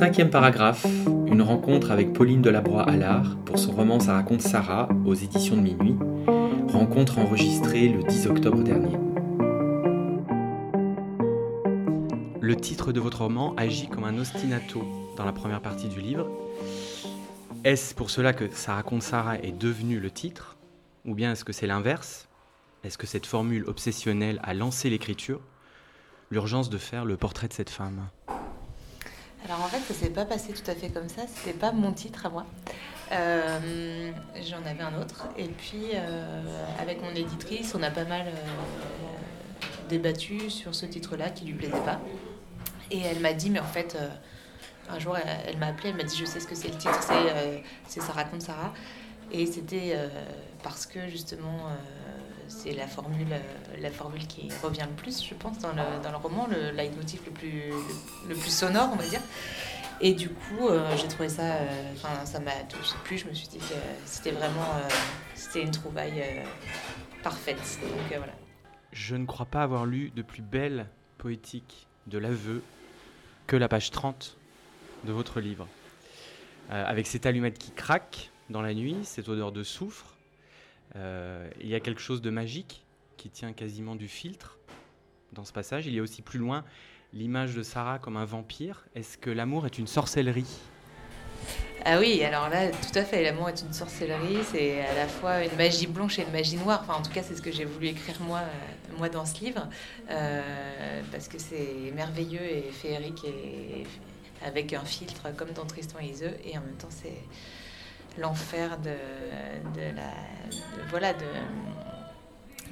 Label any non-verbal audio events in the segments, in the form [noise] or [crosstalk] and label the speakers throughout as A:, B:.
A: Cinquième paragraphe, une rencontre avec Pauline Delabroix-Allard pour son roman Ça raconte Sarah aux éditions de Minuit, rencontre enregistrée le 10 octobre dernier. Le titre de votre roman agit comme un ostinato dans la première partie du livre. Est-ce pour cela que Ça raconte Sarah est devenu le titre? Ou bien est-ce que c'est l'inverse? Est-ce que cette formule obsessionnelle a lancé l'écriture? L'urgence de faire le portrait de cette femme?
B: Alors en fait, ça s'est pas passé tout à fait comme ça. C'était pas mon titre à moi. Euh, j'en avais un autre. Et puis, euh, avec mon éditrice, on a pas mal euh, débattu sur ce titre-là qui lui plaisait pas. Et elle m'a dit, mais en fait, un jour, elle, m'a appelé, elle m'a dit, je sais ce que c'est le titre, c'est Ça raconte Sarah. Et c'était parce que justement c'est la formule, la formule qui revient le plus, je pense, dans le, dans le roman, le leitmotiv le plus, le, plus sonore, on va dire. Et du coup, euh, j'ai trouvé ça, euh, enfin, ça m'a touché plus. Je me suis dit que c'était vraiment, euh, c'était une trouvaille parfaite. Donc voilà.
A: Je ne crois pas avoir lu de plus belle poétique de l'aveu que la page 30 de votre livre. avec cette allumette qui craque dans la nuit, cette odeur de soufre, euh, il y a quelque chose de magique qui tient quasiment du filtre dans ce passage. Il y a aussi plus loin l'image de Sarah comme un vampire. Est-ce que l'amour est une sorcellerie?
B: Ah oui, alors là, tout à fait, l'amour est une sorcellerie, c'est à la fois une magie blanche et une magie noire. Enfin, en tout cas, c'est ce que j'ai voulu écrire moi, euh, moi dans ce livre, euh, parce que c'est merveilleux et féerique et avec un filtre comme dans Tristan et Iseux, et en même temps, c'est l'enfer de, la, voilà,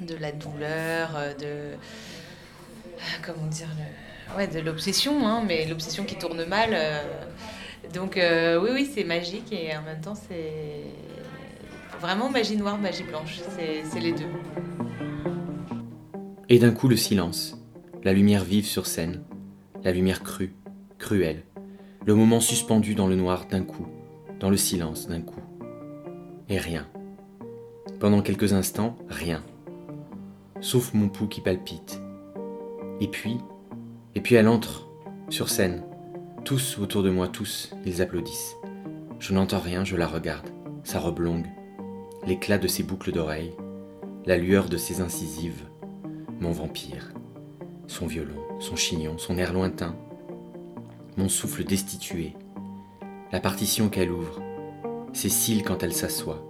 B: de, la douleur, de. Comment dire le, ouais, de l'obsession, hein, mais l'obsession qui tourne mal. Euh. donc, euh, oui, oui, c'est magique et en même temps, c'est vraiment magie noire, magie blanche. C'est les deux.
A: Et d'un coup, le silence. La lumière vive sur scène. La lumière crue, cruelle. Le moment suspendu dans le noir d'un coup dans le silence d'un coup. Et rien. Pendant quelques instants, rien. Sauf mon pouls qui palpite. Et puis, et puis elle entre, sur scène. Tous autour de moi, tous, ils applaudissent. Je n'entends rien, je la regarde. Sa robe longue, l'éclat de ses boucles d'oreilles, la lueur de ses incisives, mon vampire, son violon, son chignon, son air lointain, mon souffle destitué, la partition qu'elle ouvre, ses cils quand elle s'assoit.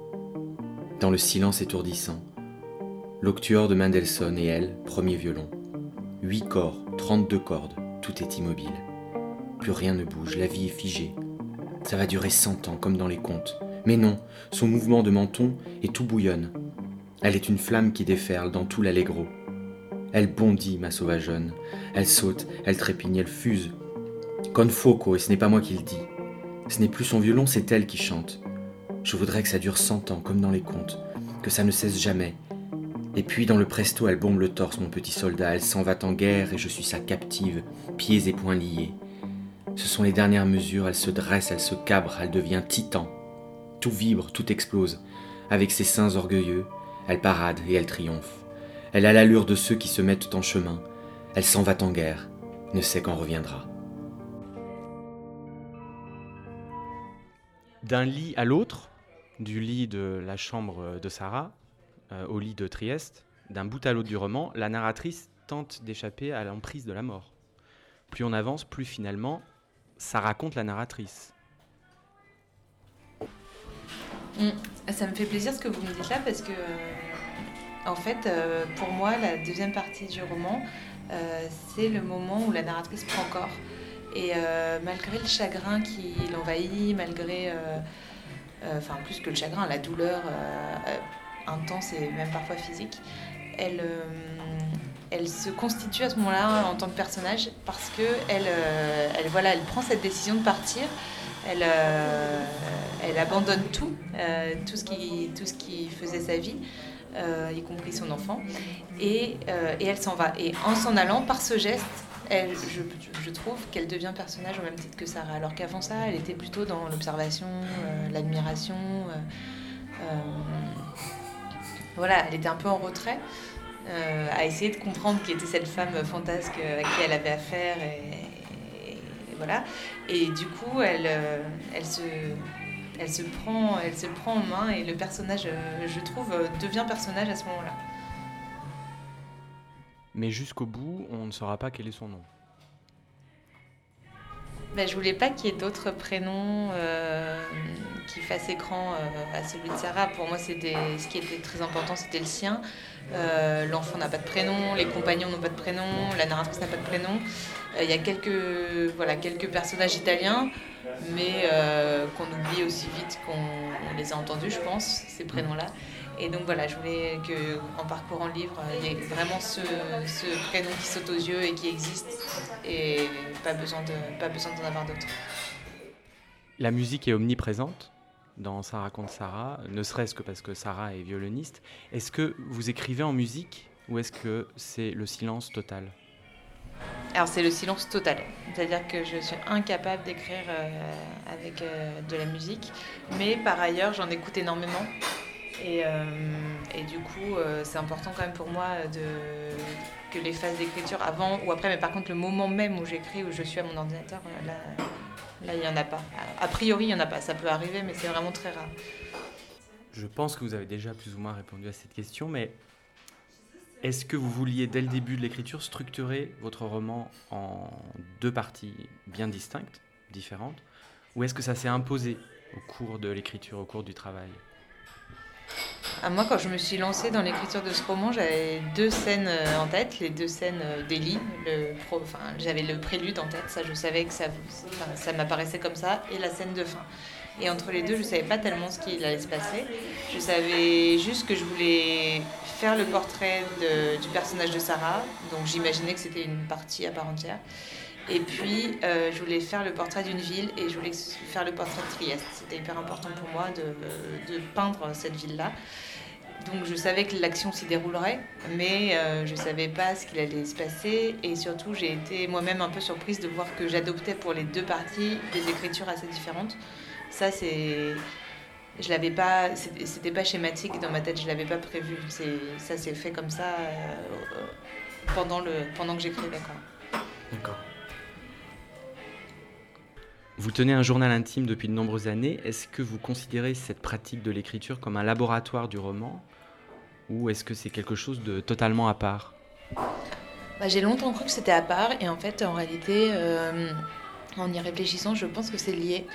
A: Dans le silence étourdissant, l'octuor de Mendelssohn et elle, premier violon. Huit corps, trente-deux cordes, tout est immobile. Plus rien ne bouge, la vie est figée. Ça va durer cent ans, comme dans les contes. Mais non, son mouvement de menton est tout bouillonne. Elle est une flamme qui déferle dans tout l'allegro. Elle bondit, ma sauvageonne. Elle saute, elle trépigne, elle fuse. Con foco, et ce n'est pas moi qui le dis. Ce n'est plus son violon, c'est elle qui chante. Je voudrais que ça dure cent ans, comme dans les contes, que ça ne cesse jamais. Et puis dans le presto, elle bombe le torse, mon petit soldat, elle s'en va en guerre et je suis sa captive, pieds et poings liés. Ce sont les dernières mesures, elle se dresse, elle se cabre, elle devient titan. Tout vibre, tout explose. Avec ses seins orgueilleux, elle parade et elle triomphe. Elle a l'allure de ceux qui se mettent en chemin. Elle s'en va en guerre, ne sait quand reviendra. D'un lit à l'autre, du lit de la chambre de Sarah euh, au lit de Trieste, d'un bout à l'autre du roman, la narratrice tente d'échapper à l'emprise de la mort. Plus on avance, plus finalement, ça raconte la narratrice.
B: Mm. Ça me fait plaisir ce que vous me dites là parce que, euh, en fait, euh, pour moi, la deuxième partie du roman, c'est le moment où la narratrice prend corps. Et euh, malgré le chagrin qui l'envahit, malgré, euh, euh, enfin plus que le chagrin, la douleur intense et même parfois physique, elle, elle se constitue à ce moment-là en tant que personnage parce que elle, elle, voilà, elle prend cette décision de partir. Elle, elle abandonne tout, tout, ce qui, tout ce qui faisait sa vie, y compris son enfant, et, et elle s'en va. Et en s'en allant, par ce geste, je, trouve qu'elle devient personnage au même titre que Sarah. Alors qu'avant ça, elle était plutôt dans l'observation, euh, l'admiration. Euh, euh, voilà, elle était un peu en retrait, à essayer de comprendre qui était cette femme fantasque à qui elle avait affaire. Et, voilà. Et du coup, elle, elle se elle se prend, elle se prend en main et le personnage, je trouve, devient personnage à ce moment-là.
A: Mais jusqu'au bout, on ne saura pas quel est son nom.
B: Ben, je voulais pas qu'il y ait d'autres prénoms euh, qui fassent écran euh, à celui de Sarah. Pour moi, ce qui était très important, c'était le sien. Euh, l'enfant n'a pas de prénom, les compagnons n'ont pas de prénom, la narratrice n'a pas de prénom. Il y a quelques, voilà, quelques personnages italiens, mais qu'on oublie aussi vite qu'on les a entendus, je pense, ces prénoms-là. Et donc voilà, je voulais qu'en parcourant le livre, il y ait vraiment ce, prénom qui saute aux yeux et qui existe, et pas besoin de d'en avoir d'autres.
A: La musique est omniprésente dans Ça raconte Sarah, ne serait-ce que parce que Sarah est violoniste. Est-ce que vous écrivez en musique ou est-ce que c'est le silence total?
B: Alors c'est le silence total, c'est-à-dire que je suis incapable d'écrire euh, avec euh, de la musique, mais par ailleurs j'en écoute énormément et, euh, et, du coup, euh, c'est important quand même pour moi que les phases d'écriture avant ou après, mais par contre, le moment même où j'écris, où je suis à mon ordinateur, euh, là, là il n'y en a pas. A priori, il n'y en a pas. Ça peut arriver, mais c'est vraiment très rare.
A: Je pense que vous avez déjà plus ou moins répondu à cette question, mais est-ce que vous vouliez, dès le début de l'écriture, structurer votre roman en deux parties bien distinctes, différentes, ou est-ce que ça s'est imposé au cours de l'écriture, au cours du travail?
B: Ah, moi, quand je me suis lancée dans l'écriture de ce roman, j'avais deux scènes euh, en tête, les deux scènes euh, d'Elie. Enfin, j'avais le prélude en tête, ça, je savais que ça, ça m'apparaissait comme ça, et la scène de fin. Et entre les deux, je ne savais pas tellement ce qu'il allait se passer. Je savais juste que je voulais faire le portrait du personnage de Sarah, donc j'imaginais que c'était une partie à part entière. Et puis, euh, je voulais faire le portrait d'une ville et je voulais faire le portrait de Trieste. C'était hyper important pour moi de, peindre cette ville-là. Donc je savais que l'action s'y déroulerait, mais euh, je ne savais pas ce qu'il allait se passer. Et surtout, j'ai été moi-même un peu surprise de voir que j'adoptais pour les deux parties des écritures assez différentes. Ça, c'est. Je l'avais pas. C'était pas schématique dans ma tête, je l'avais pas prévu. Ça s'est fait comme ça euh, pendant, le, pendant que j'écrivais.
A: D'accord. Vous tenez un journal intime depuis de nombreuses années. Est-ce que vous considérez cette pratique de l'écriture comme un laboratoire du roman ou est-ce que c'est quelque chose de totalement à part?
B: Bah, J'ai longtemps cru que c'était à part et en fait en réalité euh, en y réfléchissant je pense que c'est lié.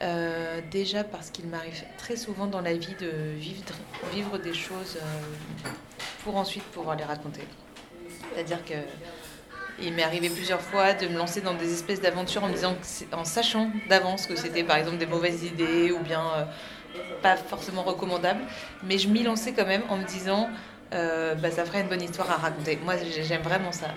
B: Euh, déjà parce qu'il m'arrive très souvent dans la vie de vivre, vivre des choses euh, pour ensuite pouvoir les raconter. C'est-à-dire que il m'est arrivé plusieurs fois de me lancer dans des espèces d'aventures en en sachant d'avance que c'était par exemple des mauvaises idées ou bien euh, pas forcément recommandables, mais je m'y lançais quand même en me disant, euh, bah, ça ferait une bonne histoire à raconter. Moi, j'aime vraiment ça.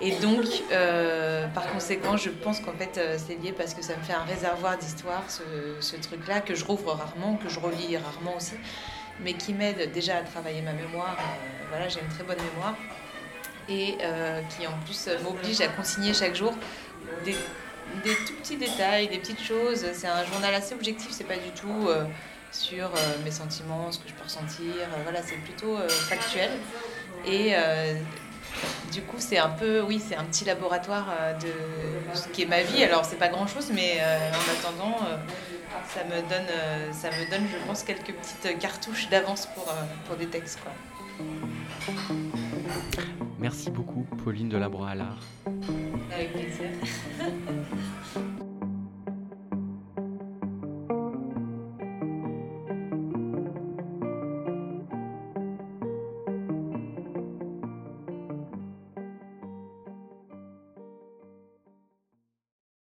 B: Et donc, euh, par conséquent, je pense qu'en fait, c'est lié parce que ça me fait un réservoir d'histoire, ce, ce truc-là, que je rouvre rarement, que je relis rarement aussi, mais qui m'aide déjà à travailler ma mémoire. voilà, j'ai une très bonne mémoire et euh, qui en plus m'oblige à consigner chaque jour des, des, tout petits détails, des petites choses. C'est un journal assez objectif, c'est pas du tout euh, sur euh, mes sentiments, ce que je peux ressentir. voilà, c'est plutôt factuel. Et du coup, c'est un peu, oui, c'est un petit laboratoire de ce qui est ma vie. Alors, c'est pas grand chose, mais en attendant, ça me donne, ça me donne, je pense, quelques petites cartouches d'avance pour, pour des textes, quoi.
A: Merci beaucoup, Pauline de la Avec
B: plaisir. [laughs]